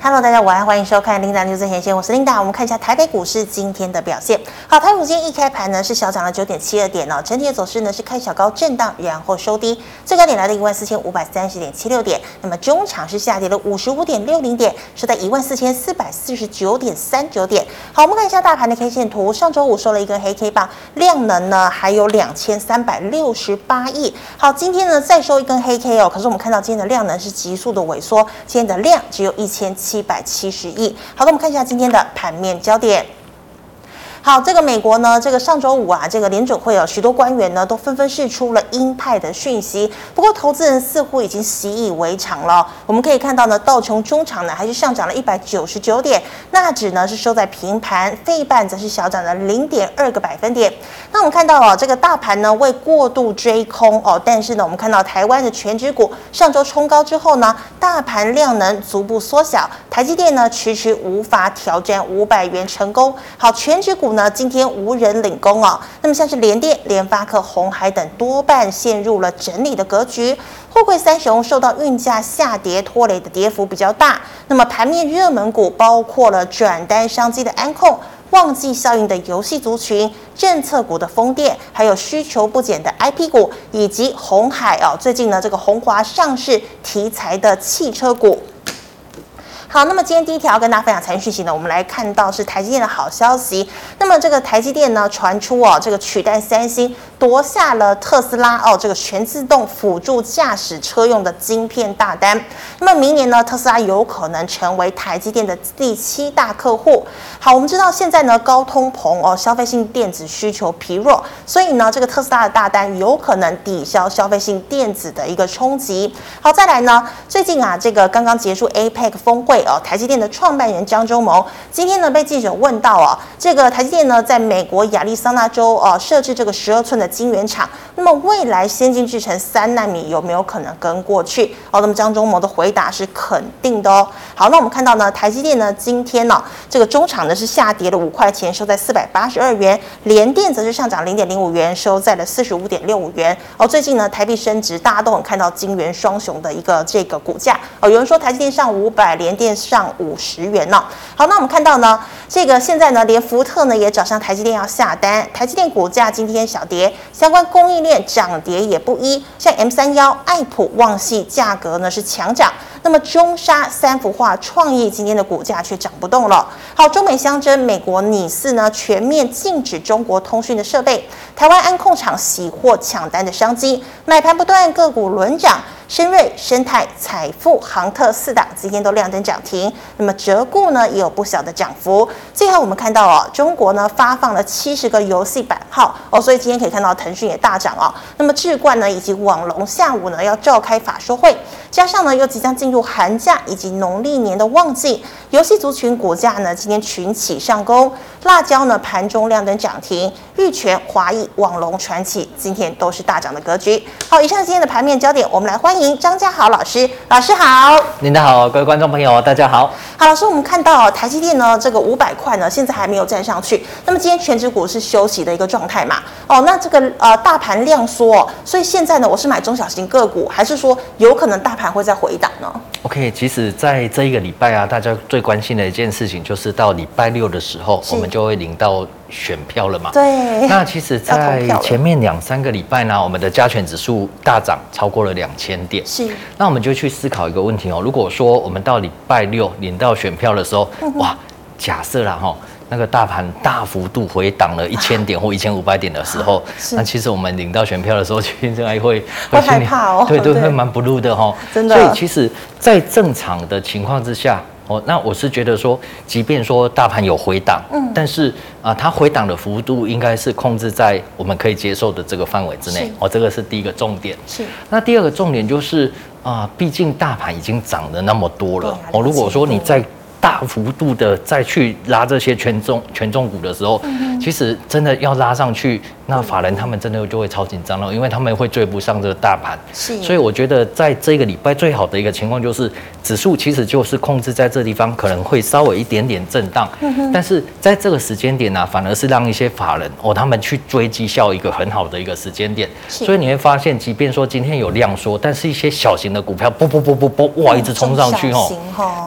Hello，大家晚安，欢迎收看 Linda News 最前线，我是琳达。我们看一下台北股市今天的表现。好，台股今天一开盘呢是小涨了九点七二点哦，整体的走势呢是开小高震荡，然后收低，最高点来到一万四千五百三十点七六点。那么中场是下跌了五十五点六零点，收在一万四千四百四十九点三九点。好，我们看一下大盘的 K 线图，上周五收了一根黑 K 棒，量能呢还有两千三百六十八亿。好，今天呢再收一根黑 K 哦，可是我们看到今天的量能是急速的萎缩，今天的量只有一千七百七十亿。好的，我们看一下今天的盘面焦点。好，这个美国呢，这个上周五啊，这个联准会有许多官员呢都纷纷释出了鹰派的讯息。不过，投资人似乎已经习以为常了。我们可以看到呢，道琼中场呢还是上涨了一百九十九点，纳指呢是收在平盘，费半则是小涨了零点二个百分点。那我们看到哦，这个大盘呢未过度追空哦，但是呢，我们看到台湾的全指股上周冲高之后呢，大盘量能逐步缩小，台积电呢迟迟无法挑战五百元成功。好，全指股呢。今天无人领功哦，那么像是联电、联发科、鸿海等多半陷入了整理的格局。货柜三雄受到运价下跌拖累的跌幅比较大。那么盘面热门股包括了转单商机的安控、旺季效应的游戏族群、政策股的风电，还有需求不减的 IP 股，以及红海哦，最近呢这个红华上市题材的汽车股。好，那么今天第一条跟大家分享财经讯息呢，我们来看到是台积电的好消息。那么这个台积电呢传出哦，这个取代三星夺下了特斯拉哦这个全自动辅助驾驶车用的晶片大单。那么明年呢，特斯拉有可能成为台积电的第七大客户。好，我们知道现在呢高通膨哦，消费性电子需求疲弱，所以呢这个特斯拉的大单有可能抵消消费性电子的一个冲击。好，再来呢，最近啊这个刚刚结束 APEC 峰会。哦，台积电的创办人张忠谋今天呢被记者问到哦，这个台积电呢在美国亚利桑那州哦设置这个十二寸的晶圆厂，那么未来先进制程三纳米有没有可能跟过去？哦，那么张忠谋的回答是肯定的哦。好，那我们看到呢，台积电呢今天呢这个中场呢是下跌了五块钱，收在四百八十二元，联电则是上涨零点零五元，收在了四十五点六五元。哦，最近呢台币升值，大家都很看到金元双雄的一个这个股价哦，有人说台积电上五百，联电。上五十元了。好，那我们看到呢，这个现在呢，连福特呢也找上台积电要下单。台积电股价今天小跌，相关供应链涨跌也不一。像 M 三幺、爱普、旺系价格呢是强涨，那么中沙、三幅画、创意今天的股价却涨不动了。好，中美相争，美国拟四呢全面禁止中国通讯的设备，台湾安控厂喜获抢单的商机，买盘不断，个股轮涨。深瑞、生泰、财富、航特四档今天都亮灯涨停，那么折固呢也有不小的涨幅。最后我们看到哦，中国呢发放了七十个游戏版号哦，所以今天可以看到腾讯也大涨哦。那么智冠呢以及网龙下午呢要召开法说会，加上呢又即将进入寒假以及农历年的旺季，游戏族群股价呢今天群起上攻，辣椒呢盘中亮灯涨停，玉泉、华义、网龙、传奇今天都是大涨的格局。好，以上今天的盘面焦点，我们来欢迎。欢迎张家豪老师，老师好，您的好，各位观众朋友，大家好。好，老师，我们看到台积电呢，这个五百块呢，现在还没有站上去。那么今天全指股是休息的一个状态嘛？哦，那这个呃大盘量缩，所以现在呢，我是买中小型个股，还是说有可能大盘会再回档呢？OK，其实在这一个礼拜啊，大家最关心的一件事情就是到礼拜六的时候，我们就会领到。选票了嘛？对。那其实，在前面两三个礼拜呢，我们的加权指数大涨超过了两千点。是。那我们就去思考一个问题哦，如果说我们到礼拜六领到选票的时候，哇，假设啦哈，那个大盘大幅度回档了一千点或 一千五百点的时候，那其实我们领到选票的时候，其实还会会害怕哦。对对，会蛮 blue 的哈。真的。所以其实，在正常的情况之下。哦，那我是觉得说，即便说大盘有回档，嗯，但是啊，它回档的幅度应该是控制在我们可以接受的这个范围之内。哦，这个是第一个重点。是。那第二个重点就是啊，毕竟大盘已经涨了那么多了。哦，如果说你再大幅度的再去拉这些权重权重股的时候，其实真的要拉上去。那法人他们真的就会超紧张了，因为他们会追不上这个大盘。是，所以我觉得在这个礼拜最好的一个情况就是，指数其实就是控制在这地方，可能会稍微一点点震荡。嗯、但是在这个时间点呢、啊，反而是让一些法人哦，他们去追绩效一个很好的一个时间点。所以你会发现，即便说今天有量缩，但是一些小型的股票，啵啵啵啵啵，哇，一直冲上去哦。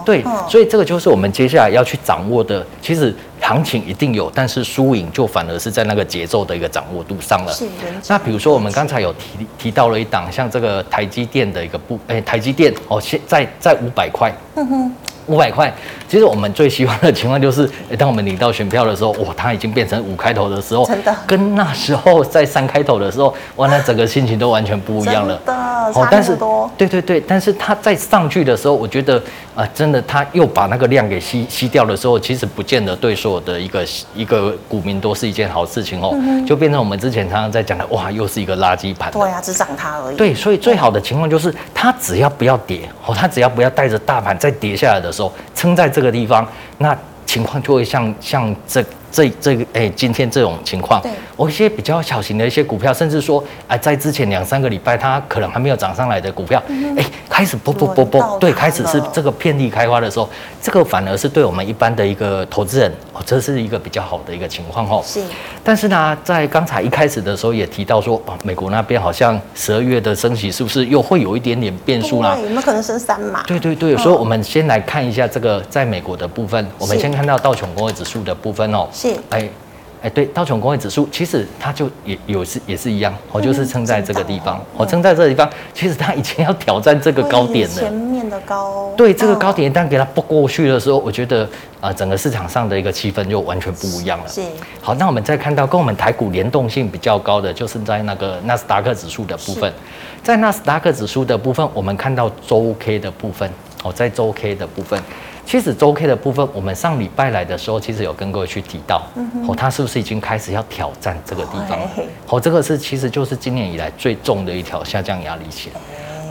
对，所以这个就是我们接下来要去掌握的。其实。行情一定有，但是输赢就反而是在那个节奏的一个掌握度上了。是。那比如说我们刚才有提提到了一档，像这个台积电的一个部，哎，台积电哦，现在在五百块。嗯哼。五百块，其实我们最希望的情况就是，当我们领到选票的时候，哇，它已经变成五开头的时候，真的，跟那时候在三开头的时候，哇，那整个心情都完全不一样了。真的，差那么多。对对对，但是它再上去的时候，我觉得啊、呃，真的，它又把那个量给吸吸掉的时候，其实不见得对所有的一个一个股民都是一件好事情哦，嗯、就变成我们之前常常在讲的，哇，又是一个垃圾盘。对啊，只涨它而已。对，所以最好的情况就是，它只要不要跌，哦，它只要不要带着大盘再跌下来的时候，撑在这个地方，那情况就会像像这。这这个哎，今天这种情况，我一些比较小型的一些股票，甚至说哎，在之前两三个礼拜，它可能还没有涨上来的股票，哎，开始啵啵啵啵，对，开始是这个遍地开花的时候，这个反而是对我们一般的一个投资人，哦，这是一个比较好的一个情况哦。是。但是呢，在刚才一开始的时候也提到说，啊，美国那边好像十二月的升息是不是又会有一点点变数呢？有没有可能升三码？对对对，所以我们先来看一下这个在美国的部分，我们先看到道琼工业指数的部分哦。是，哎，哎，对，道琼工业指数其实它就也有是也是一样，我就是撑在这个地方，我撑在这个地方，其实它已经要挑战这个高点了。前面的高。对，这个高点一旦给它不过去的时候，我觉得啊，整个市场上的一个气氛就完全不一样了。是。好，那我们再看到跟我们台股联动性比较高的，就是在那个纳斯达克指数的部分，在纳斯达克指数的部分，我们看到周 K 的部分，哦，在周 K 的部分。其实周 K 的部分，我们上礼拜来的时候，其实有跟各位去提到，哦，它是不是已经开始要挑战这个地方？哦，这个是其实就是今年以来最重的一条下降压力线。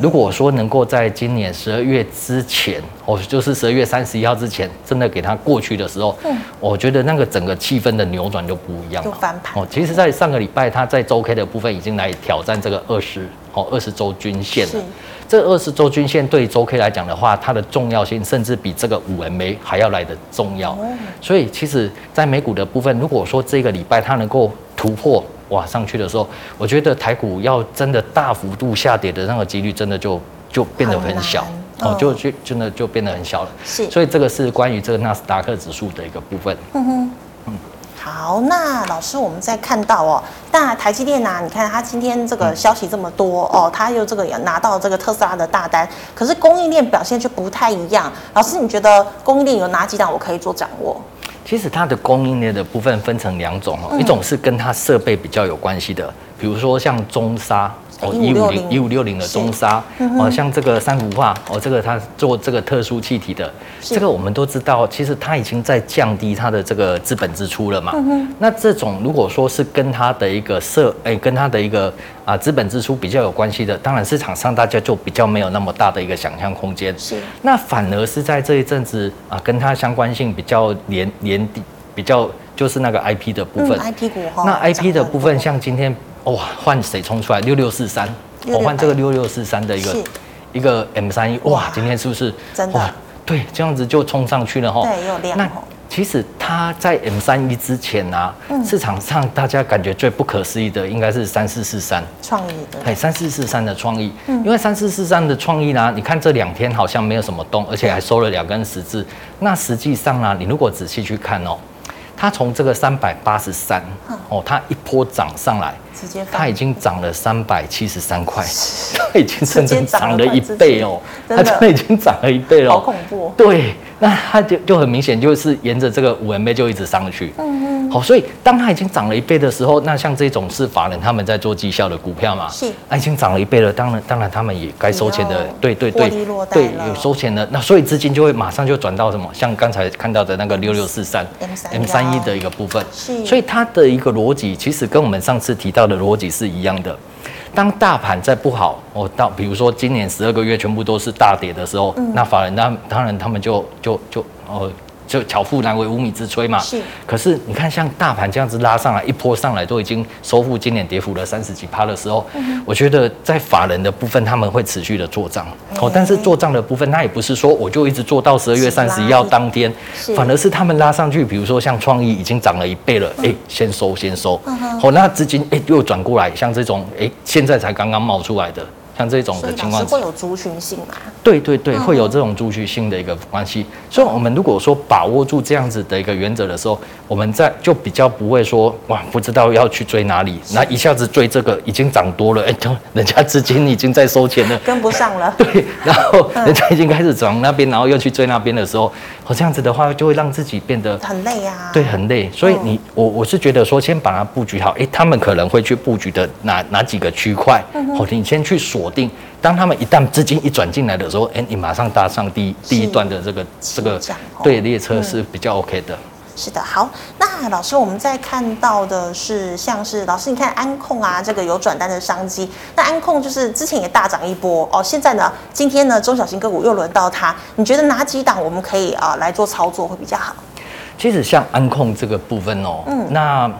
如果说能够在今年十二月之前，哦，就是十二月三十一号之前，真的给它过去的时候，嗯我觉得那个整个气氛的扭转就不一样了。翻盘。哦，其实，在上个礼拜，它在周 K 的部分已经来挑战这个二十，哦，二十周均线了。这二十周均线对周 K 来讲的话，它的重要性甚至比这个五 MA 还要来的重要。所以，其实，在美股的部分，如果说这个礼拜它能够突破哇上去的时候，我觉得台股要真的大幅度下跌的那个几率，真的就就变得很小哦，就就真的就变得很小了。是，所以这个是关于这个纳斯达克指数的一个部分。嗯哼。好，那老师，我们再看到哦，那台积电啊，你看它今天这个消息这么多哦，它又这个也拿到这个特斯拉的大单，可是供应链表现却不太一样。老师，你觉得供应链有哪几档我可以做掌握？其实它的供应链的部分分成两种哦，一种是跟它设备比较有关系的，比如说像中砂。哦，一五零一五六零的中沙，哦，像这个三氟化，哦，这个它做这个特殊气体的，这个我们都知道，其实它已经在降低它的这个资本支出了嘛。那这种如果说是跟它的一个设，哎，跟它的一个啊资本支出比较有关系的，当然市场上大家就比较没有那么大的一个想象空间。是。那反而是在这一阵子啊，跟它相关性比较连连比较就是那个 IP 的部分。IP 股哈。那 IP 的部分，像今天。哇，换谁冲出来？六六四三，我换这个六六四三的一个一个 M 三一，哇，今天是不是真的？对，这样子就冲上去了哈。对，有量。那其实它在 M 三一之前呢、啊，市场上大家感觉最不可思议的应该是三四四三创意的，哎，三四四三的创意，因为三四四三的创意呢，你看这两天好像没有什么动，而且还收了两根十字。那实际上呢，你如果仔细去看哦。它从这个三百八十三哦，它一波涨上来，它已经涨了三百七十三块，它已经甚至涨了一倍哦，它真的已经涨了一倍了，好恐怖。对，那它就就很明显就是沿着这个五 MA 就一直上去。嗯嗯。好，所以当它已经涨了一倍的时候，那像这种是法人他们在做绩效的股票嘛，是，它已经涨了一倍了，当然当然他们也该收钱的，对对对，对有收钱的，那所以资金就会马上就转到什么，像刚才看到的那个六六四三 M 三。一的一个部分，是。所以它的一个逻辑其实跟我们上次提到的逻辑是一样的。当大盘在不好，哦，到比如说今年十二个月全部都是大跌的时候，那法人那当然他们就就就呃就巧妇难为无米之炊嘛。是。可是你看，像大盘这样子拉上来一波上来，都已经收复今年跌幅了三十几趴的时候，嗯、我觉得在法人的部分他们会持续的做账。哦、欸，但是做账的部分，那也不是说我就一直做到十二月三十一号当天，反而是他们拉上去，比如说像创意已经涨了一倍了，哎、嗯欸，先收先收。好、那资金哎、欸、又转过来，像这种哎、欸、现在才刚刚冒出来的。像这种的情况，会有族群性嘛？对对对，会有这种族群性的一个关系。所以，我们如果说把握住这样子的一个原则的时候，我们在就比较不会说哇，不知道要去追哪里，那一下子追这个已经涨多了，哎，都 人家资金已经在收钱了，跟不上了。对，然后人家已经开始涨那边，然后又去追那边的时候，我这样子的话就会让自己变得很累啊。对，很累。所以你我我是觉得说，先把它布局好。哎，他们可能会去布局的哪哪几个区块？好，你先去锁定。当他们一旦资金一转进来的时候，哎，你马上搭上第一第一段的这个这个对列车是比较 OK 的。是的，好，那老师，我们在看到的是像是老师，你看安控啊，这个有转单的商机。那安控就是之前也大涨一波哦，现在呢，今天呢，中小型个股又轮到它，你觉得哪几档我们可以啊来做操作会比较好？其实像安控这个部分哦，嗯，那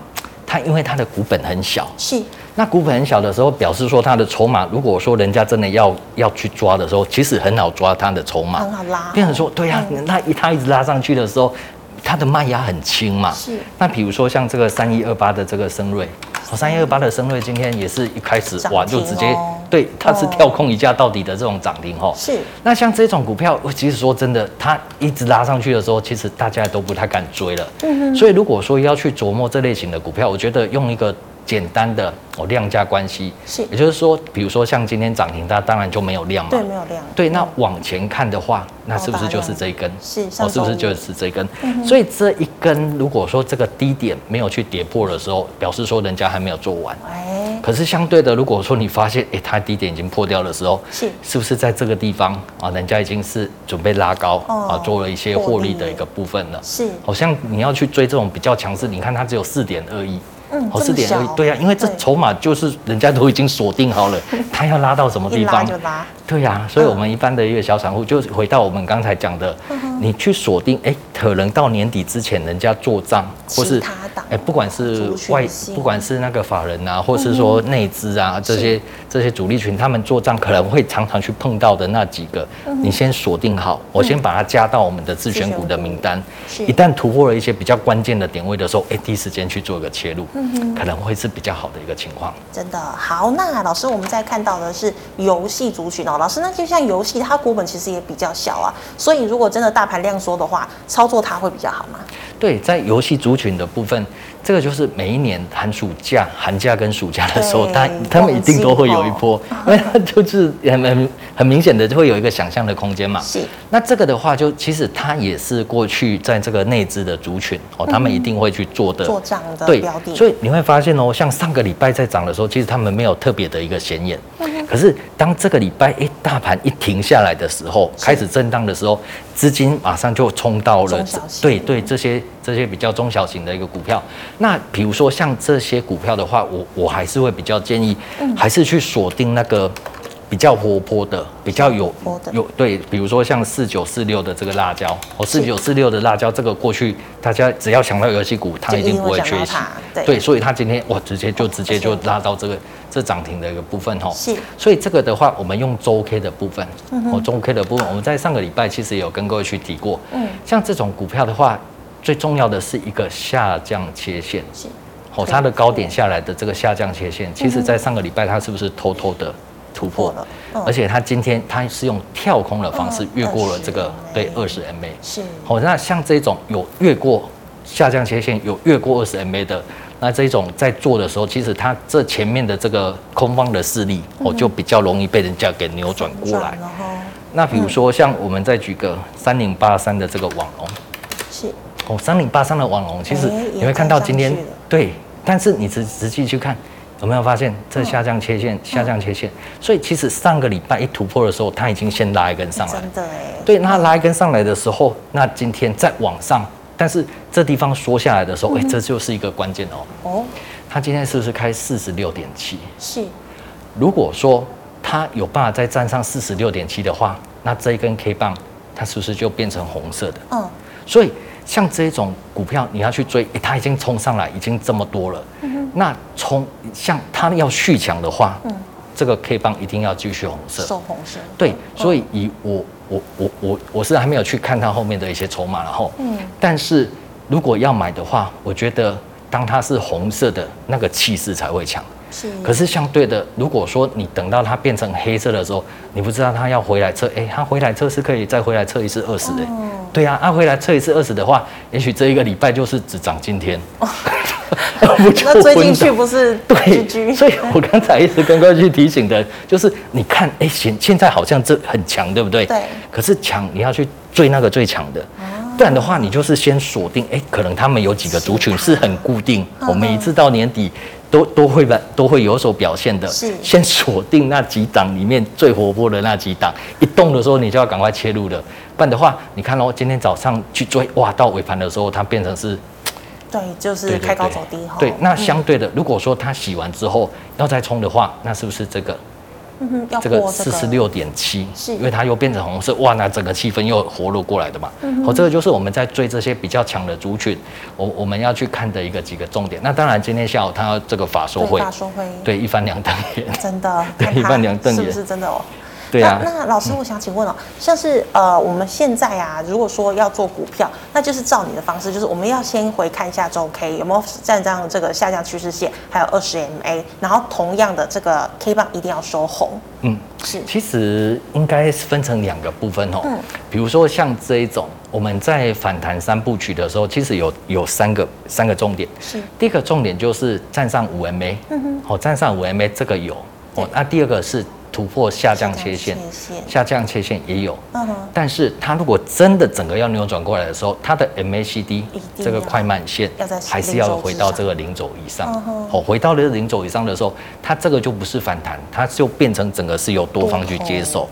它因为它的股本很小，是。那股本很小的时候，表示说它的筹码，如果说人家真的要要去抓的时候，其实很好抓它的筹码，很好拉。变成说，对呀、啊，那一它一直拉上去的时候，它的卖压很轻嘛。是。那比如说像这个三一二八的这个升瑞，哦，三一二八的升瑞今天也是一开始哇就直接对，它是跳空一价到底的这种涨停哦。是。那像这种股票，其实说真的，它一直拉上去的时候，其实大家都不太敢追了。嗯哼。所以如果说要去琢磨这类型的股票，我觉得用一个。简单的哦，量价关系是，也就是说，比如说像今天涨停，它当然就没有量嘛，对，没有量。对，那往前看的话，那是不是就是这一根？是，哦，是不是就是这一根？所以这一根，如果说这个低点没有去跌破的时候，表示说人家还没有做完。哎，可是相对的，如果说你发现，哎，它低点已经破掉的时候，是，是不是在这个地方啊，人家已经是准备拉高啊，做了一些获利的一个部分了？是，好像你要去追这种比较强势，你看它只有四点二亿。嗯，好，四点对呀，啊，因为这筹码就是人家都已经锁定好了，他要拉到什么地方？就拉。对呀，啊，所以我们一般的一个小散户，就回到我们刚才讲的，你去锁定，哎，可能到年底之前，人家做账，或是哎，不管是外，不管是那个法人啊，或是说内资啊，这些这些主力群，他们做账可能会常常去碰到的那几个，你先锁定好，我先把它加到我们的自选股的名单，一旦突破了一些比较关键的点位的时候，哎，第一时间去做一个切入。可能会是比较好的一个情况。真的好，那老师，我们在看到的是游戏族群哦。老师，那就像游戏，它股本其实也比较小啊，所以如果真的大盘量缩的话，操作它会比较好吗？对，在游戏族群的部分。这个就是每一年寒暑假、寒假跟暑假的时候，他他们一定都会有一波，因为它就是很很很明显的就会有一个想象的空间嘛。是。那这个的话，就其实它也是过去在这个内资的族群哦，他们一定会去做的做账的对。所以你会发现哦，像上个礼拜在涨的时候，其实他们没有特别的一个显眼。可是当这个礼拜一大盘一停下来的时候，开始震荡的时候，资金马上就冲到了对对这些这些比较中小型的一个股票。那比如说像这些股票的话，我我还是会比较建议，还是去锁定那个比较活泼的、比较有有对，比如说像四九四六的这个辣椒，哦，四九四六的辣椒，这个过去大家只要想到游戏股，它一定不会缺席，对，所以它今天哇，直接就直接就拉到这个这涨停的一个部分哈，是，所以这个的话，我们用周 K 的部分，哦，周 K 的部分，我们在上个礼拜其实也有跟各位去提过，嗯，像这种股票的话。最重要的是一个下降切线，是，哦，它的高点下来的这个下降切线，其实在上个礼拜它是不是偷偷的突破？了？而且它今天它是用跳空的方式越过了这个对二十 MA，是，哦，那像这种有越过下降切线，有越过二十 MA 的，那这种在做的时候，其实它这前面的这个空方的势力，哦，就比较容易被人家给扭转过来。那比如说像我们再举个三零八三的这个网龙，是。哦，三零八三的网龙，其实你会看到今天对，但是你仔仔细去看，有没有发现这下降切线，下降切线？所以其实上个礼拜一突破的时候，它已经先拉一根上来。真的哎。对，那拉一根上来的时候，那今天再往上，但是这地方缩下来的时候，哎，这就是一个关键哦。哦。它今天是不是开四十六点七？是。如果说它有办法再站上四十六点七的话，那这一根 K 棒，它是不是就变成红色的？嗯。所以。像这种股票，你要去追，欸、它已经冲上来，已经这么多了。嗯、那冲像它要续强的话，嗯，这个 K 棒一定要继续红色，收红色。对，所以以我我我我我是还没有去看它后面的一些筹码，然后，嗯，但是如果要买的话，我觉得当它是红色的那个气势才会强。是，可是相对的，如果说你等到它变成黑色的时候，你不知道它要回来测，哎、欸，它回来测是可以再回来测一次二十的，对呀、啊，它、啊、回来测一次二十的话，也许这一个礼拜就是只涨今天，哦、那追进去不是 对？所以我刚才一直跟各位去提醒的，就是你看，哎、欸，现现在好像这很强，对不对？对。可是强，你要去追那个最强的，不然的话，你就是先锁定，哎、欸，可能他们有几个族群是很固定，我每一次到年底。都都会吧，都会有所表现的。是，先锁定那几档里面最活泼的那几档，一动的时候你就要赶快切入了。不然的话，你看哦，今天早上去追，哇，到尾盘的时候它变成是，对，就是开高走低哈。对，那相对的，如果说它洗完之后要再冲的话，那是不是这个？嗯、这个四十六点七，是因为它又变成红色，哇，那整个气氛又活络过来的嘛。好、嗯哦，这个就是我们在追这些比较强的族群，我我们要去看的一个几个重点。那当然，今天下午它这个法说会，法说会，对，一翻两瞪眼，真的，对，一翻两瞪眼，是不是真的哦？对啊，那老师，我想请问哦，像是呃，我们现在啊，如果说要做股票，那就是照你的方式，就是我们要先回看一下周 K 有没有站上这个下降趋势线，还有二十 MA，然后同样的这个 K 棒一定要收红。嗯，是。其实应该是分成两个部分哦。嗯。比如说像这一种，我们在反弹三部曲的时候，其实有有三个三个重点。是。第一个重点就是站上五 MA。嗯哼。哦，站上五 MA 这个有。哦。那第二个是。突破下降切线，下降切线也有，嗯哼，但是它如果真的整个要扭转过来的时候，它的 MACD 这个快慢线还是要回到这个零轴以上，哦，回到了零轴以上的时候，它这个就不是反弹，它就变成整个是由多方去接受，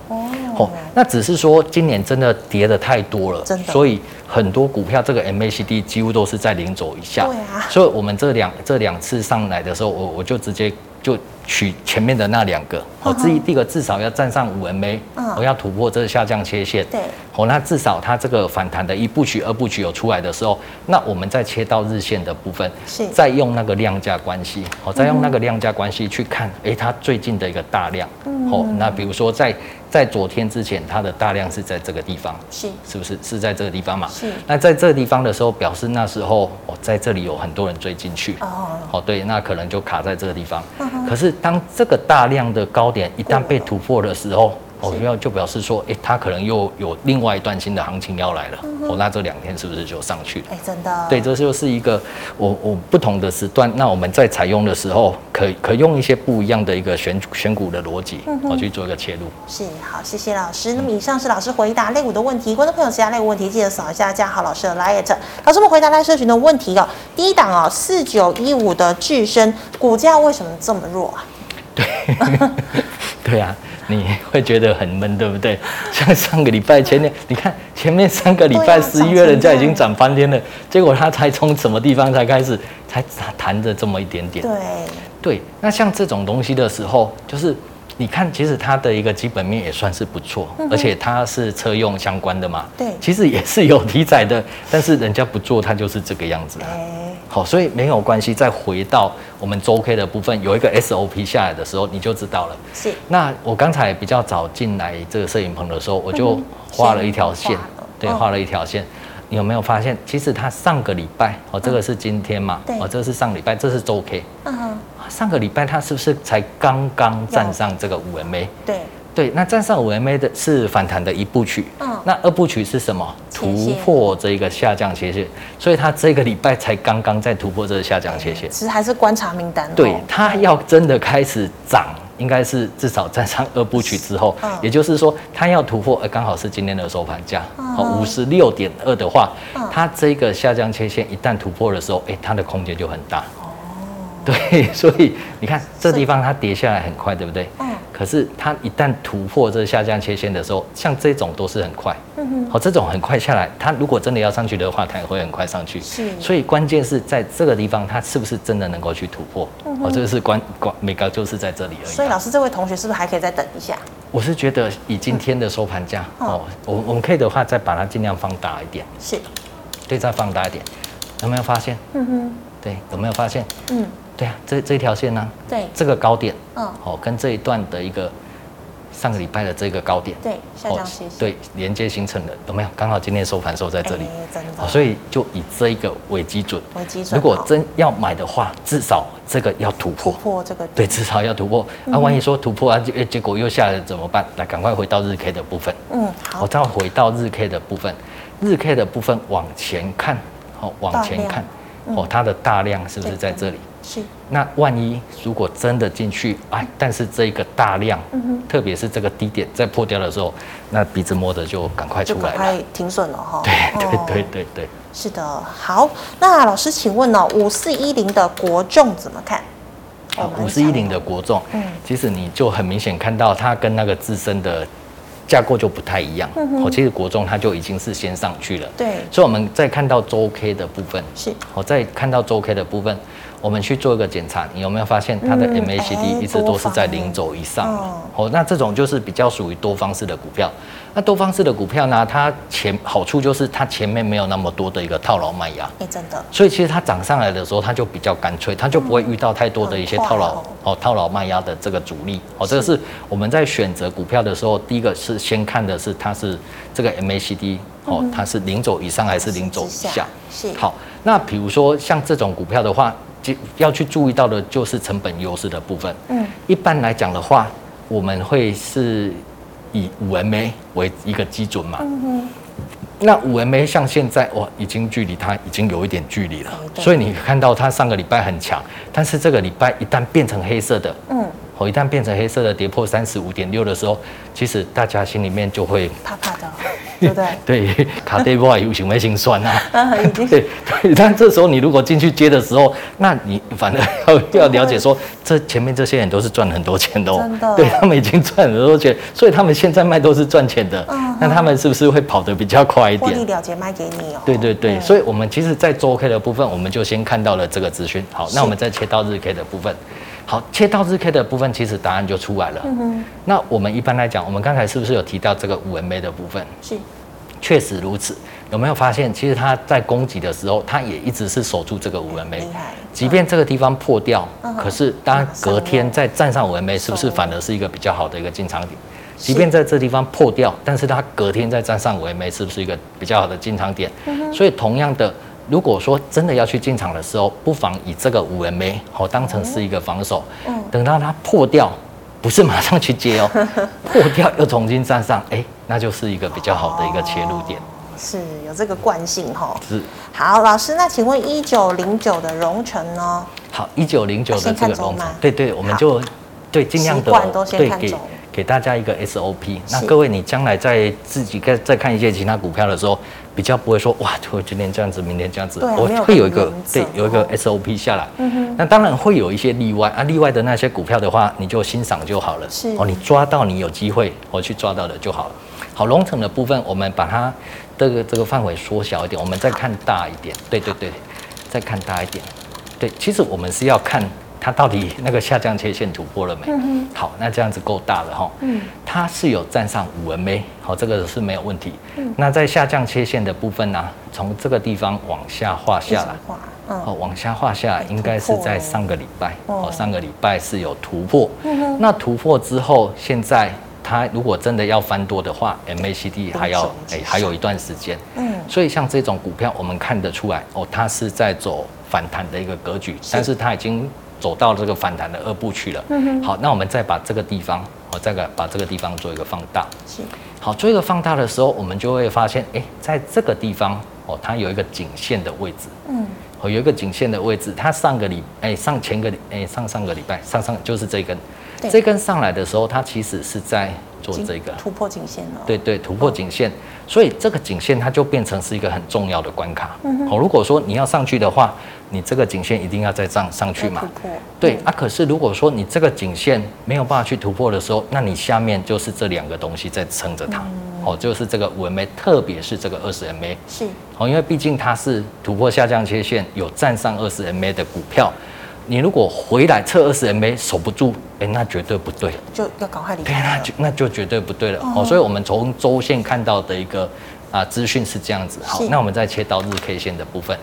哦，那只是说今年真的跌得太多了，所以很多股票这个 MACD 几乎都是在零轴以下，对啊，所以我们这两这两次上来的时候，我我就直接就。取前面的那两个，哦，至于第一个至少要站上五 MA，我要突破这个下降切线，对，哦，那至少它这个反弹的一部曲、二部曲有出来的时候，那我们再切到日线的部分，是，再用那个量价关系，哦，再用那个量价关系去看，哎，它最近的一个大量，哦，那比如说在。在昨天之前，它的大量是在这个地方，是。是不是？是在这个地方嘛？是。那在这个地方的时候，表示那时候哦，在这里有很多人追进去。哦，哦对，那可能就卡在这个地方。可是当这个大量的高点一旦被突破的时候，哦，要就表示说，哎，它可能又有另外一段新的行情要来了。哦，那这两天是不是就上去了？哎，真的。对，这就是一个我我不同的时段，那我们在采用的时候，可可用一些不一样的一个选选股的逻辑，我去做一个切入。是，好，谢谢老师。那么以上是老师回答类股的问题，观众朋友其他类股问题记得扫一下加好老师的 liet。老师我们回答赖社群的问题哦。第一档哦，四九一五的智深股价为什么这么弱啊？对，对啊。你会觉得很闷，对不对？像上个礼拜前面，你看前面三个礼拜十一月人家已经涨翻天了，结果它才从什么地方才开始，才弹着这么一点点。对对，那像这种东西的时候，就是你看，其实它的一个基本面也算是不错，而且它是车用相关的嘛。对，其实也是有题材的，但是人家不做，它就是这个样子。好，所以没有关系。再回到我们周 K 的部分，有一个 SOP 下来的时候，你就知道了。是。那我刚才比较早进来这个摄影棚的时候，我就画了一条线，对，画了一条线。你有没有发现，其实它上个礼拜，哦，这个是今天嘛？对。哦，这是上礼拜，这是周 K。嗯哼。上个礼拜它是不是才刚刚站上这个五 MA？对。对，那站上五 MA 的是反弹的一部曲，嗯，那二部曲是什么？突破这一个下降切线，所以它这个礼拜才刚刚在突破这个下降切线。其实还是观察名单。对，它要真的开始涨，应该是至少站上二部曲之后，也就是说它要突破，呃，刚好是今天的收盘价，五十六点二的话，它这个下降切线一旦突破的时候，哎，它的空间就很大。哦，对，所以你看这地方它跌下来很快，对不对？可是它一旦突破这下降切线的时候，像这种都是很快，嗯哼，好，这种很快下来，它如果真的要上去的话，它也会很快上去。是，所以关键是在这个地方，它是不是真的能够去突破？嗯哦，这个是关关，美高就是在这里而已。所以老师，这位同学是不是还可以再等一下？我是觉得以今天的收盘价，哦，我我们可以的话再把它尽量放大一点。是。对，再放大一点，有没有发现？嗯哼，对，有没有发现？嗯，对啊，这这条线呢、啊？对，这个高点，嗯，哦，跟这一段的一个。上个礼拜的这个高点，对，下降斜线，对，连接形成的有没有？刚好今天收盘收在这里，真的，所以就以这一个为基准，为基准。如果真要买的话，至少这个要突破，突破这个，对，至少要突破。那万一说突破啊，结结果又下来怎么办？来，赶快回到日 K 的部分。嗯，好，我再回到日 K 的部分，日 K 的部分往前看，好，往前看，哦，它的大量是不是在这里？是，那万一如果真的进去，哎，但是这个大量，特别是这个低点在破掉的时候，那鼻子摸着就赶快出来了，快停损了哈。对对对对对，是的。好，那老师请问呢，五四一零的国重怎么看？五四一零的国重，嗯，其实你就很明显看到它跟那个自身的架构就不太一样。哦，其实国重它就已经是先上去了。对，所以我们再看到周 K 的部分，是，我再看到周 K 的部分。我们去做一个检查，你有没有发现它的 MACD 一直都是在零轴以上？哦，那这种就是比较属于多方式的股票。那多方式的股票呢，它前好处就是它前面没有那么多的一个套牢卖压。哎，真的。所以其实它涨上来的时候，它就比较干脆，它就不会遇到太多的一些套牢哦，套牢卖压的这个阻力。哦，这个是我们在选择股票的时候，第一个是先看的是它是这个 MACD 哦，它是零轴以上还是零轴以下？是。好，那比如说像这种股票的话。要去注意到的就是成本优势的部分。嗯，一般来讲的话，我们会是以五 MA 为一个基准嘛。嗯哼。那五 MA 像现在哇，已经距离它已经有一点距离了。所以你看到它上个礼拜很强，但是这个礼拜一旦变成黑色的，嗯，哦，一旦变成黑色的跌破三十五点六的时候，其实大家心里面就会怕怕的。对不对？对，卡对不有行为心酸啊。对对，但这时候你如果进去接的时候，那你反而要要了解说，这前面这些人都是赚很多钱的哦。真的。对，他们已经赚很多钱，所以他们现在卖都是赚钱的。嗯。那他们是不是会跑得比较快一点？获利了结卖给你哦。对对对，所以我们其实，在周 K 的部分，我们就先看到了这个资讯。好，那我们再切到日 K 的部分。好，切到日 K 的部分，其实答案就出来了。嗯哼。那我们一般来讲，我们刚才是不是有提到这个五 MA 的部分？是。确实如此。有没有发现，其实它在攻击的时候，它也一直是守住这个五 MA。即便这个地方破掉，可是当隔天再站上五 MA，是不是反而是一个比较好的一个进场点？即便在这地方破掉，但是它隔天再站上五 MA，是不是一个比较好的进场点？所以同样的。如果说真的要去进场的时候，不妨以这个五 MA 好当成是一个防守，等到它破掉，不是马上去接哦，破掉又重新站上，哎，那就是一个比较好的一个切入点，是有这个惯性哈。是。好，老师，那请问一九零九的荣成呢？好，一九零九的这个荣成，对对，我们就对尽量的对给。给大家一个 SOP，那各位你将来在自己看再看一些其他股票的时候，比较不会说哇，就今天这样子，明天这样子，我会有一个对有一个 SOP 下来。嗯哼。那当然会有一些例外啊，例外的那些股票的话，你就欣赏就好了。是哦，你抓到你有机会我去抓到的就好了。好，龙城的部分我们把它这个这个范围缩小一点，我们再看大一点。对对对，再看大一点。对，其实我们是要看。它到底那个下降切线突破了没？好，那这样子够大了哈。嗯，它是有站上五 MA，好，这个是没有问题。嗯，那在下降切线的部分呢，从这个地方往下画下来，嗯，好，往下画下来，应该是在上个礼拜，哦，上个礼拜是有突破。嗯哼，那突破之后，现在它如果真的要翻多的话，MACD 还要哎还有一段时间。嗯，所以像这种股票，我们看得出来哦，它是在走反弹的一个格局，但是它已经。走到这个反弹的二部去了。嗯哼。好，那我们再把这个地方，我再个把这个地方做一个放大。是。好，做一个放大的时候，我们就会发现，哎，在这个地方哦，它有一个颈线的位置。嗯。哦，有一个颈线的位置，它上个礼，哎，上前个礼，哎，上上个礼拜，上上就是这根。对。这根上来的时候，它其实是在做这个突破颈线了。对对，突破颈线，所以这个颈线它就变成是一个很重要的关卡。哦，如果说你要上去的话。你这个颈线一定要再上上去嘛？对啊，可是如果说你这个颈线没有办法去突破的时候，那你下面就是这两个东西在撑着它，哦，就是这个五 MA，特别是这个二十 MA，是哦，因为毕竟它是突破下降切线，有站上二十 MA 的股票，你如果回来测二十 MA 守不住，哎，那绝对不对，就要赶快离开。对，那就那就绝对不对了哦。所以我们从周线看到的一个。啊资讯是这样子。好，那我们再切到日 K 线的部分。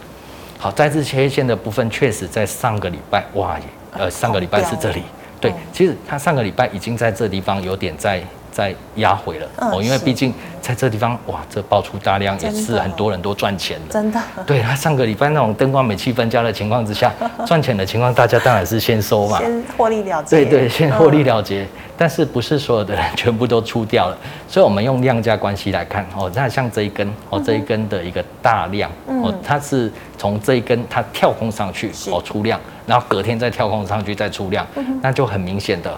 好，在日 K 线的部分，确实在上个礼拜，哇，呃，上个礼拜是这里。对，其实它上个礼拜已经在这地方有点在。在压回了哦，因为毕竟在这地方哇，这爆出大量也是很多人都赚钱的，真的。对，他上个礼拜那种灯光美、气分家的情况之下，赚钱的情况，大家当然是先收嘛，先获利了结。对对，先获利了结。但是不是所有的人全部都出掉了？所以我们用量价关系来看哦，那像这一根哦，这一根的一个大量哦，它是从这一根它跳空上去哦出量，然后隔天再跳空上去再出量，那就很明显的。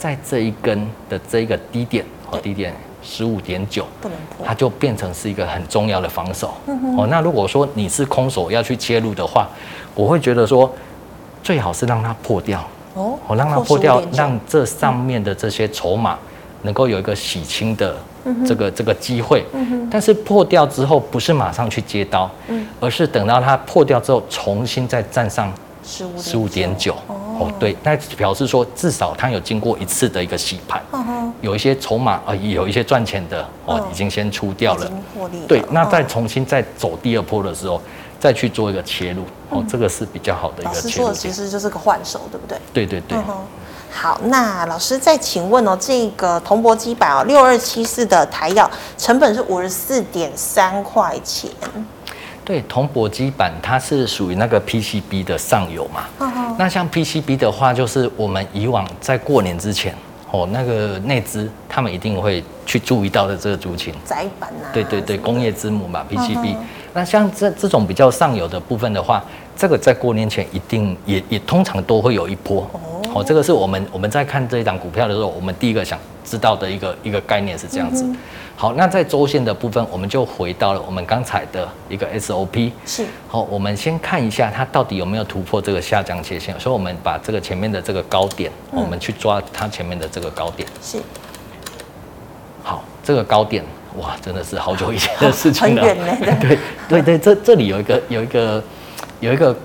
在这一根的这一个低点哦，低点十五点九，不能破，它就变成是一个很重要的防守。哦，那如果说你是空手要去切入的话，我会觉得说最好是让它破掉。哦，我让它破掉，让这上面的这些筹码能够有一个洗清的这个这个机会。但是破掉之后，不是马上去接刀，而是等到它破掉之后，重新再站上十五点九。哦，对，那表示说至少它有经过一次的一个洗盘，有一些筹码啊，有一些赚钱的哦，已经先出掉了。对，那再重新再走第二波的时候，再去做一个切入，哦，这个是比较好的一个切入。老师说的其实就是个换手，对不对？对对对。好，那老师再请问哦，这个铜箔基板哦，六二七四的台药成本是五十四点三块钱。对，铜箔基板它是属于那个 PCB 的上游嘛。那像 PCB 的话，就是我们以往在过年之前，哦，那个内资他们一定会去注意到的这个族群。载板啊。对对对，工业之母嘛，PCB。那像这这种比较上游的部分的话，这个在过年前一定也也通常都会有一波。哦，这个是我们我们在看这一档股票的时候，我们第一个想知道的一个一个概念是这样子。好，那在周线的部分，我们就回到了我们刚才的一个 SOP。是。好，我们先看一下它到底有没有突破这个下降切线。所以，我们把这个前面的这个高点，我们去抓它前面的这个高点。是。好，这个高点，哇，真的是好久以前的 事情了。很远呢。对对对，这这里有一个有一个有一个。有一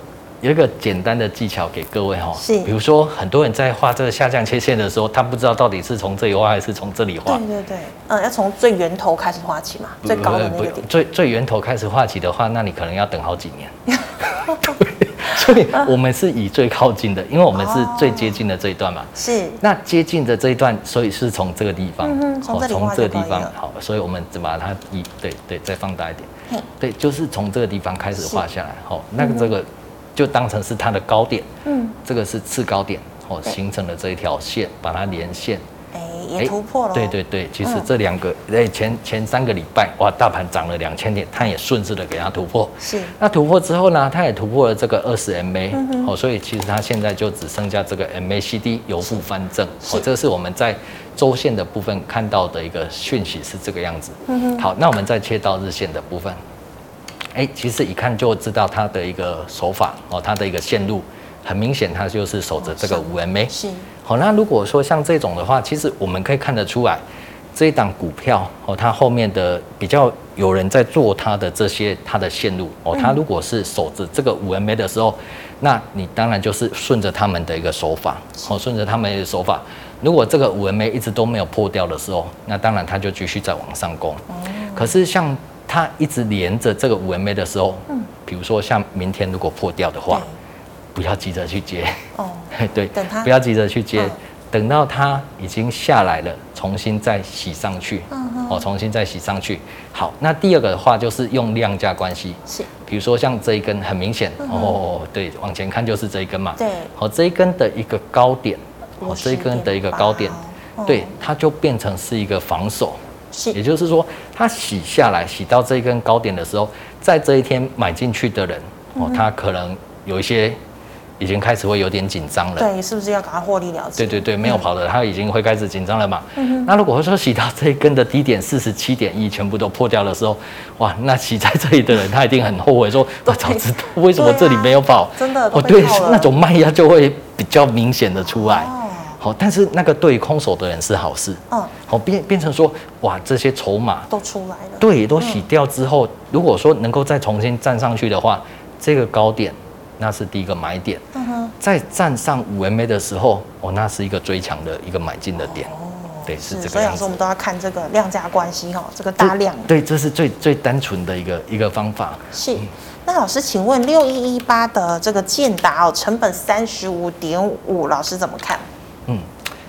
个简单的技巧给各位哈，是，比如说很多人在画这个下降切线的时候，他不知道到底是从这里画还是从这里画。对对对，嗯，要从最源头开始画起嘛，最高的那个点。最最源头开始画起的话，那你可能要等好几年。所以我们是以最靠近的，因为我们是最接近的这一段嘛。是。那接近的这一段，所以是从这个地方，从这个地方，好，所以我们只把它一，对对，再放大一点。对，就是从这个地方开始画下来，好，那个这个。就当成是它的高点，嗯，这个是次高点哦，形成了这一条线，把它连线，哎，也突破了。对对对，其实这两个，哎，前前三个礼拜，哇，大盘涨了两千点，它也顺势的给它突破。是。那突破之后呢，它也突破了这个二十 MA，哦，所以其实它现在就只剩下这个 MACD 由负翻正，哦，这个是我们在周线的部分看到的一个讯息是这个样子。嗯哼。好，那我们再切到日线的部分。哎，其实一看就知道它的一个手法哦，它的一个线路很明显，它就是守着这个五 MA。是。好，那如果说像这种的话，其实我们可以看得出来，这一档股票哦，它后面的比较有人在做它的这些它的线路哦，它如果是守着这个五 MA 的时候，那你当然就是顺着他们的一个手法哦，顺着他们的手法。如果这个五 MA 一直都没有破掉的时候，那当然它就继续再往上攻。可是像它一直连着这个五 MA 的时候，嗯，比如说像明天如果破掉的话，不要急着去接。哦，对，等它不要急着去接，等到它已经下来了，重新再洗上去，嗯哦，重新再洗上去。好，那第二个的话就是用量价关系，是，比如说像这一根很明显哦，对，往前看就是这一根嘛，对，好，这一根的一个高点，哦，这一根的一个高点，对，它就变成是一个防守。也就是说，它洗下来，洗到这一根高点的时候，在这一天买进去的人，哦，他可能有一些已经开始会有点紧张了。对，是不是要赶快获利了结？对对对，没有跑的，他已经会开始紧张了嘛。嗯。那如果说洗到这一根的低点四十七点一全部都破掉的时候，哇，那洗在这里的人他一定很后悔，说 我早知道为什么这里没有跑。真的。哦，对，那种卖压就会比较明显的出来。哦，但是那个对空手的人是好事。嗯，好变变成说，哇，这些筹码都出来了。对，都洗掉之后，如果说能够再重新站上去的话，这个高点那是第一个买点。嗯哼，在站上五 MA 的时候，哦，那是一个追强的一个买进的点。哦，对，是这个样子。所以老师，我们都要看这个量价关系哈，这个大量。对，这是最最单纯的一个一个方法。是。那老师，请问六一一八的这个建达哦，成本三十五点五，老师怎么看？嗯，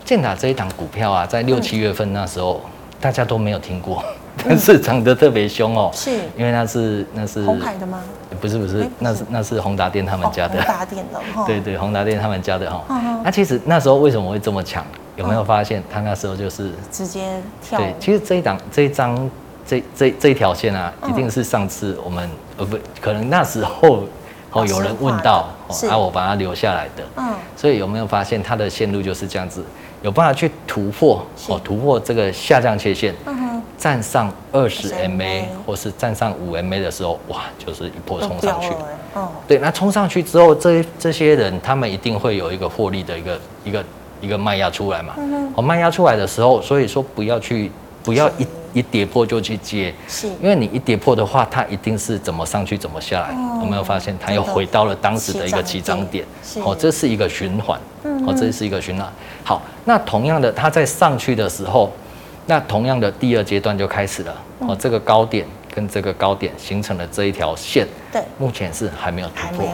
建达这一档股票啊，在六七月份那时候，嗯、大家都没有听过，但是涨得特别凶哦。是，因为那是那是鸿海的吗？不是不是，那是那是宏达电他们家的。宏达电的哈。对对，宏达电他们家的哈。那其实那时候为什么会这么强？有没有发现，他那时候就是直接跳？对，其实这一档这一张。这这这一条线啊，一定是上次我们呃不，可能那时候哦有人问到，哦，啊我把它留下来的，嗯，所以有没有发现它的线路就是这样子，有办法去突破哦，突破这个下降切线，嗯哼，站上二十 MA 或是站上五 MA 的时候，哇，就是一波冲上去，哦，对，那冲上去之后，这这些人他们一定会有一个获利的一个一个一个卖压出来嘛，嗯哼，哦卖压出来的时候，所以说不要去不要一。一跌破就去接，是，因为你一跌破的话，它一定是怎么上去怎么下来。哦、有没有发现它又回到了当时的一个起涨点？哦，这是一个循环。哦，这是一个循环。好，那同样的，它在上去的时候，那同样的第二阶段就开始了。哦，这个高点跟这个高点形成了这一条线。对，目前是还没有突破。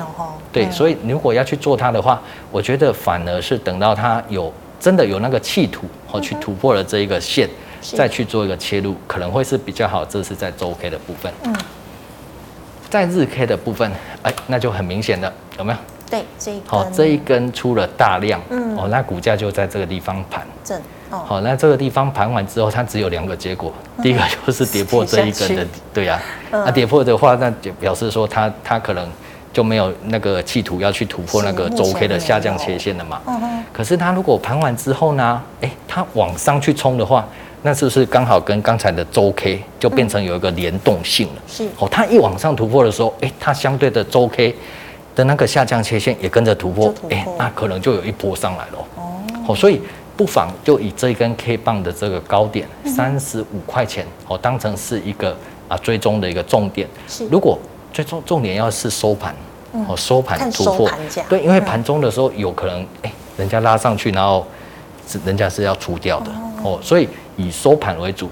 对，所以如果要去做它的话，我觉得反而是等到它有真的有那个企图，哦，去突破了这一个线。再去做一个切入，可能会是比较好。这是在周 K 的部分。嗯，在日 K 的部分，哎，那就很明显了，有没有？对，这一根。好，这一根出了大量，嗯，哦，那股价就在这个地方盘。正。哦。好，那这个地方盘完之后，它只有两个结果。第一个就是跌破这一根的，对呀。那跌破的话，那就表示说它它可能就没有那个企图要去突破那个周 K 的下降切线了嘛。嗯哼。可是它如果盘完之后呢，哎，它往上去冲的话。那是不是刚好跟刚才的周 K 就变成有一个联动性了？是。哦，它一往上突破的时候，哎，它相对的周 K 的那个下降切线也跟着突破，哎，那可能就有一波上来了。哦，哦所以不妨就以这一根 K 棒的这个高点三十五块钱哦，当成是一个啊追踪的一个重点。是，如果最终重点要是收盘，哦，收盘突破，对，因为盘中的时候有可能哎，人家拉上去，然后是人家是要出掉的。哦，所以。以收盘为主，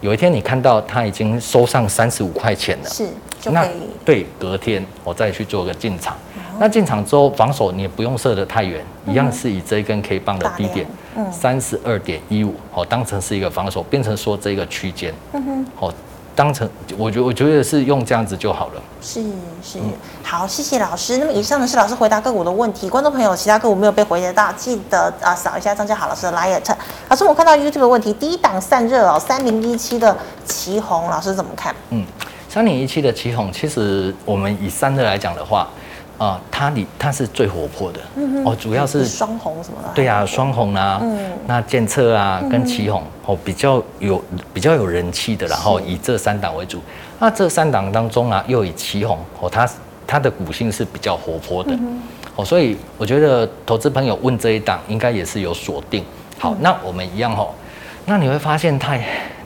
有一天你看到它已经收上三十五块钱了，是，那对，隔天我再去做个进场。那进场之后防守你也不用设得太远，一样是以这一根 K 棒的低点，三十二点一五，哦，当成是一个防守，变成说这个区间，嗯哼，哦。当成，我觉我觉得是用这样子就好了。是是，好，谢谢老师。那么以上呢是老师回答个股的问题，观众朋友其他个股没有被回答到，记得啊扫一下张家豪老师的 liet。老师，我看到 YouTube 的问题，第一档散热哦，三零一七的旗红，老师怎么看？嗯，三零一七的旗红，其实我们以散热来讲的话。啊，它里它是最活泼的，嗯、哦，主要是双红什么的，对啊，双红啊，嗯，那建策啊跟旗红哦比较有比较有人气的，然后以这三档为主，那这三档当中啊，又以旗红哦，它它的股性是比较活泼的，嗯、哦，所以我觉得投资朋友问这一档应该也是有锁定，好，嗯、那我们一样哦，那你会发现它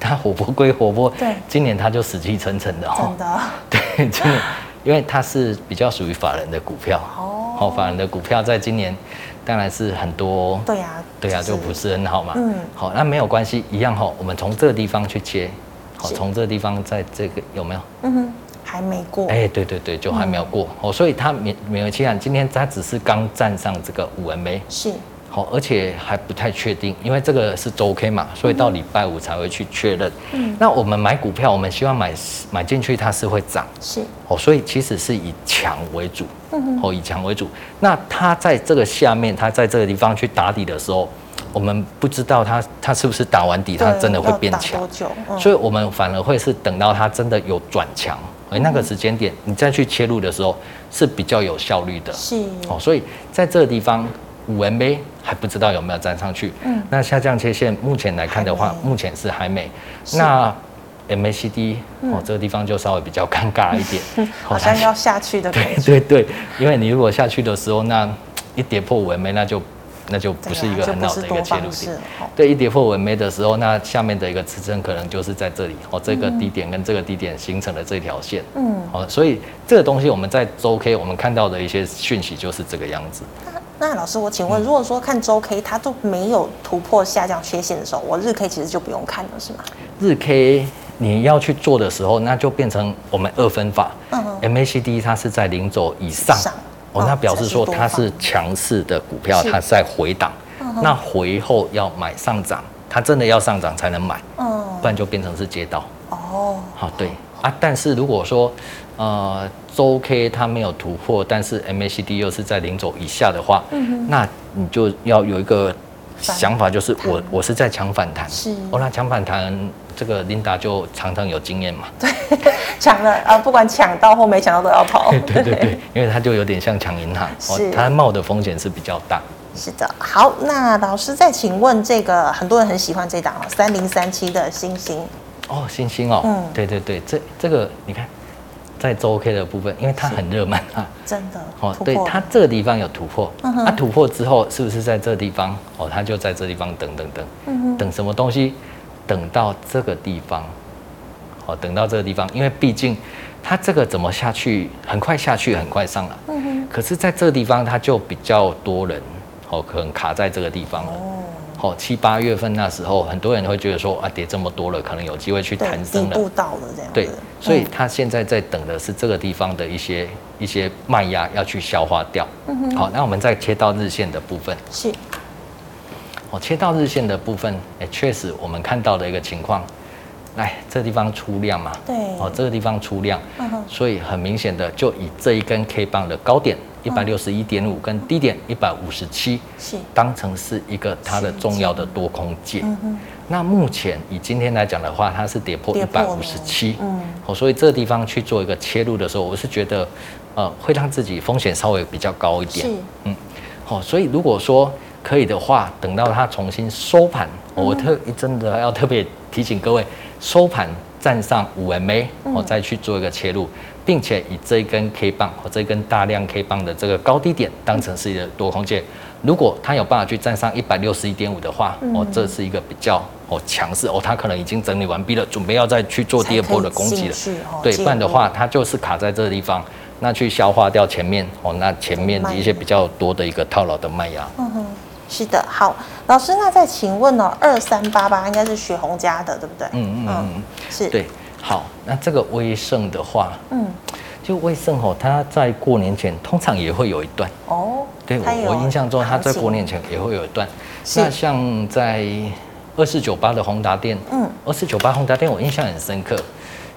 它活泼归活泼，对，今年它就死气沉沉的哦，真的，对，今年。因为它是比较属于法人的股票哦，好，法人的股票在今年当然是很多，对呀，对呀，就不是很好嘛。嗯，好，那没有关系，一样哈，我们从这个地方去切，好，从这个地方在这个有没有？嗯哼，还没过。哎，对对对，就还没有过哦，所以它勉勉为其难，今天它只是刚站上这个五 MA。是。好，而且还不太确定，因为这个是周 K 嘛，所以到礼拜五才会去确认。嗯，那我们买股票，我们希望买买进去它是会涨，是。哦，所以其实是以强为主，嗯，哦，以强为主。那它在这个下面，它在这个地方去打底的时候，我们不知道它它是不是打完底，它真的会变强，所以我们反而会是等到它真的有转强，而那个时间点你再去切入的时候是比较有效率的，是。哦，所以在这个地方。五 MA 还不知道有没有站上去，嗯，那下降切线目前来看的话，目前是还没。那 MACD 哦，这个地方就稍微比较尴尬一点，好像要下去的感觉。对对对，因为你如果下去的时候，那一跌破五 MA，那就那就不是一个很好的一个切入点。对，一跌破五 MA 的时候，那下面的一个支撑可能就是在这里。哦，这个低点跟这个低点形成的这条线，嗯，好，所以这个东西我们在周 K 我们看到的一些讯息就是这个样子。那老师，我请问，如果说看周 K 它都没有突破下降缺陷的时候，我日 K 其实就不用看了，是吗？日 K 你要去做的时候，那就变成我们二分法。嗯。MACD 它是在零轴以上，上哦，那表示说它是强势的股票，它在回档。嗯、那回后要买上涨，它真的要上涨才能买。嗯。不然就变成是街道。哦。好，对啊，但是如果说。呃，周 K 它没有突破，但是 MACD 又是在零轴以下的话，嗯、哼那你就要有一个想法，就是我我是在抢反弹。是哦，那抢反弹，这个 Linda 就常常有经验嘛。对，抢了啊，不管抢到或没抢到都要跑。对对对，对 因为它就有点像抢银行，哦，它冒的风险是比较大。是的，好，那老师再请问，这个很多人很喜欢这档哦，三零三七的星星。哦，星星哦，嗯，对对对，这这个你看。在周 K 的部分，因为它很热门啊，真的哦，对，它这个地方有突破，它、嗯哼。啊、突破之后是不是在这地方？哦？它就在这地方等等等，嗯、等什么东西？等到这个地方，哦，等到这个地方，因为毕竟它这个怎么下去，很快下去，很快上来，嗯、哼。可是在这个地方它就比较多人哦，可能卡在这个地方了。哦哦，七八月份那时候，很多人会觉得说啊，跌这么多了，可能有机会去弹升了。到了这样。对，所以他现在在等的是这个地方的一些一些卖压要去消化掉。嗯哼。好，那我们再切到日线的部分。是。哦，切到日线的部分，哎，确实我们看到的一个情况，来这个地方出量嘛。对。哦，这个地方出量。嗯。所以很明显的，就以这一根 K 棒的高点。一百六十一点五跟低点一百五十七，是当成是一个它的重要的多空界。嗯。那目前以今天来讲的话，它是跌破一百五十七。嗯。哦，所以这个地方去做一个切入的时候，我是觉得，呃，会让自己风险稍微比较高一点。是。嗯。好，所以如果说可以的话，等到它重新收盘，我特真的要特别提醒各位，收盘站上五 MA，我再去做一个切入。并且以这一根 K 棒或这一根大量 K 棒的这个高低点当成是一个多空界，如果它有办法去站上一百六十一点五的话，哦，这是一个比较哦强势哦，它可能已经整理完毕了，准备要再去做第二波的攻击了。对，不然的话，它就是卡在这个地方，那去消化掉前面哦，那前面一些比较多的一个套牢的卖压。嗯哼，是的，好，老师，那再请问哦，二三八八应该是雪红家的，对不对？嗯嗯嗯，是对。好，那这个威盛的话，嗯，就威盛哦，它在过年前通常也会有一段哦。对，我我印象中，它在过年前也会有一段。那像在二四九八的宏达店，嗯，二四九八宏达店，我印象很深刻。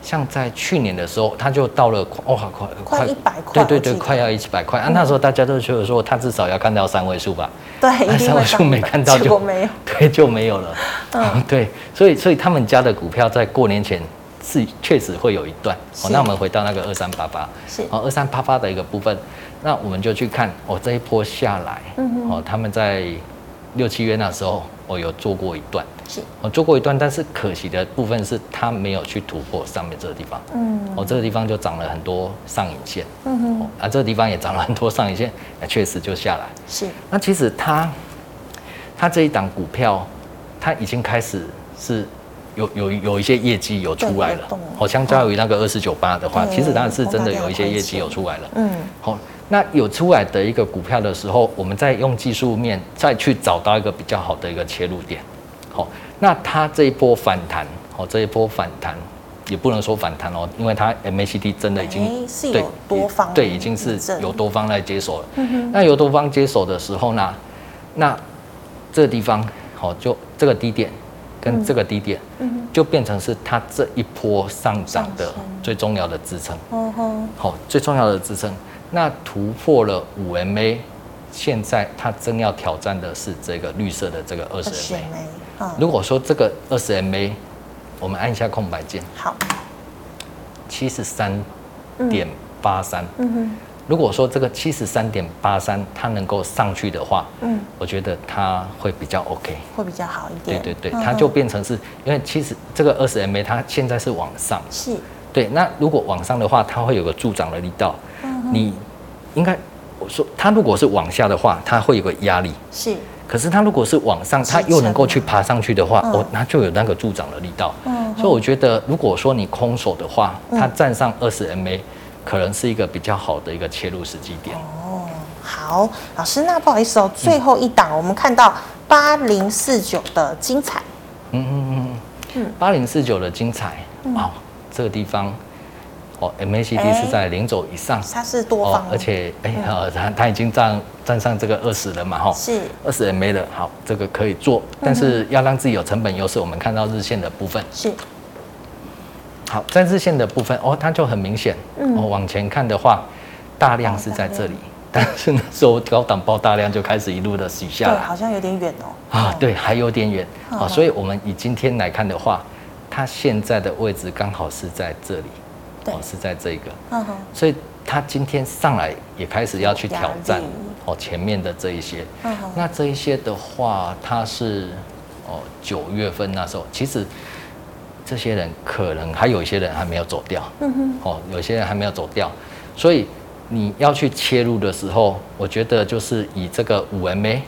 像在去年的时候，它就到了哇，快快一百块，对对对，快要一百块。啊，那时候大家都觉得说，它至少要看到三位数吧？对，三位数没看到就没有，对，就没有了。嗯，对，所以所以他们家的股票在过年前。是确实会有一段。那我们回到那个二三八八，是。哦，二三八八的一个部分，那我们就去看哦，这一波下来，哦，他们在六七月那时候，我、哦、有做过一段，是。我，做过一段，但是可惜的部分是它没有去突破上面这个地方，嗯，哦，这个地方就涨了很多上影线，嗯哼，哦，啊，这个地方也涨了很多上影线，那 确实就下来，是，那其实它，它这一档股票，它已经开始是。有有有一些业绩有出来了，好，相较于那个二四九八的话，其实当然是真的有一些业绩有出来了。嗯，好，那有出来的一个股票的时候，我们再用技术面再去找到一个比较好的一个切入点。好，那它这一波反弹，好，这一波反弹也不能说反弹哦，因为它 MACD 真的已经对多方对已经是有多方来接手了。嗯哼，那有多方接手的时候呢，那这个地方好，就这个低点。跟这个低点，就变成是它这一波上涨的最重要的支撑。好，最重要的支撑。那突破了五 MA，现在它真要挑战的是这个绿色的这个二十 MA。如果说这个二十 MA，我们按一下空白键。好，七十三点八三。如果说这个七十三点八三它能够上去的话，嗯，我觉得它会比较 OK，会比较好一点。对对对，它就变成是因为其实这个二十 MA 它现在是往上，是，对。那如果往上的话，它会有个助长的力道。嗯哼，你应该我说它如果是往下的话，它会有个压力。是，可是它如果是往上，它又能够去爬上去的话，哦，那就有那个助长的力道。嗯，所以我觉得如果说你空手的话，它站上二十 MA。可能是一个比较好的一个切入时机点。哦，好，老师，那不好意思哦，最后一档我们看到八零四九的精彩。嗯嗯嗯嗯，八零四九的精彩，哇，这个地方。哦，MACD 是在零轴以上，它是多方，而且哎，呃，它它已经占占上这个二十了嘛，哈，是。二十 MA 的，好，这个可以做，但是要让自己有成本优势，我们看到日线的部分。是，好，在日线的部分哦，它就很明显，哦，往前看的话，大量是在这里，但是那时候高档爆大量就开始一路的洗下来，对，好像有点远哦，啊，对，还有点远，啊，所以我们以今天来看的话，它现在的位置刚好是在这里。哦，是在这个，所以他今天上来也开始要去挑战哦前面的这一些，那这一些的话，他是哦九月份那时候，其实这些人可能还有一些人还没有走掉，嗯哼。哦，有些人还没有走掉，所以你要去切入的时候，我觉得就是以这个五 MA。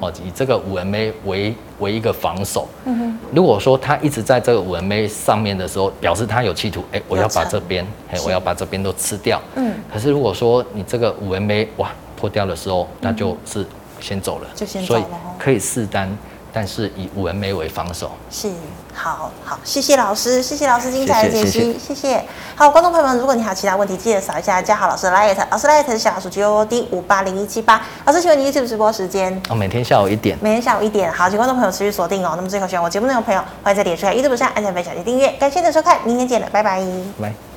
哦，以这个五 MA 为为一个防守。嗯哼。如果说它一直在这个五 MA 上面的时候，表示它有企图，哎，我要把这边，哎，我要把这边都吃掉。嗯。可是如果说你这个五 MA 哇破掉的时候，那就是先走了。就先走了。所以可以试单。但是以五 MA 为防守，是好好，谢谢老师，谢谢老师精彩的解析，谢谢。好，观众朋友们，如果你还有其他问题，记得扫一下嘉豪老师的 light，老师 light 是小老鼠 G O D 五八零一七八。老师，请问你 YouTube 直播时间？哦，每天下午一点。每天下午一点，好，请观众朋友持续锁定哦。那么最后，喜欢我节目内容的朋友，欢迎在点出来 YouTube 上按下、分享及订阅。感谢你的收看，明天见了，拜拜。拜。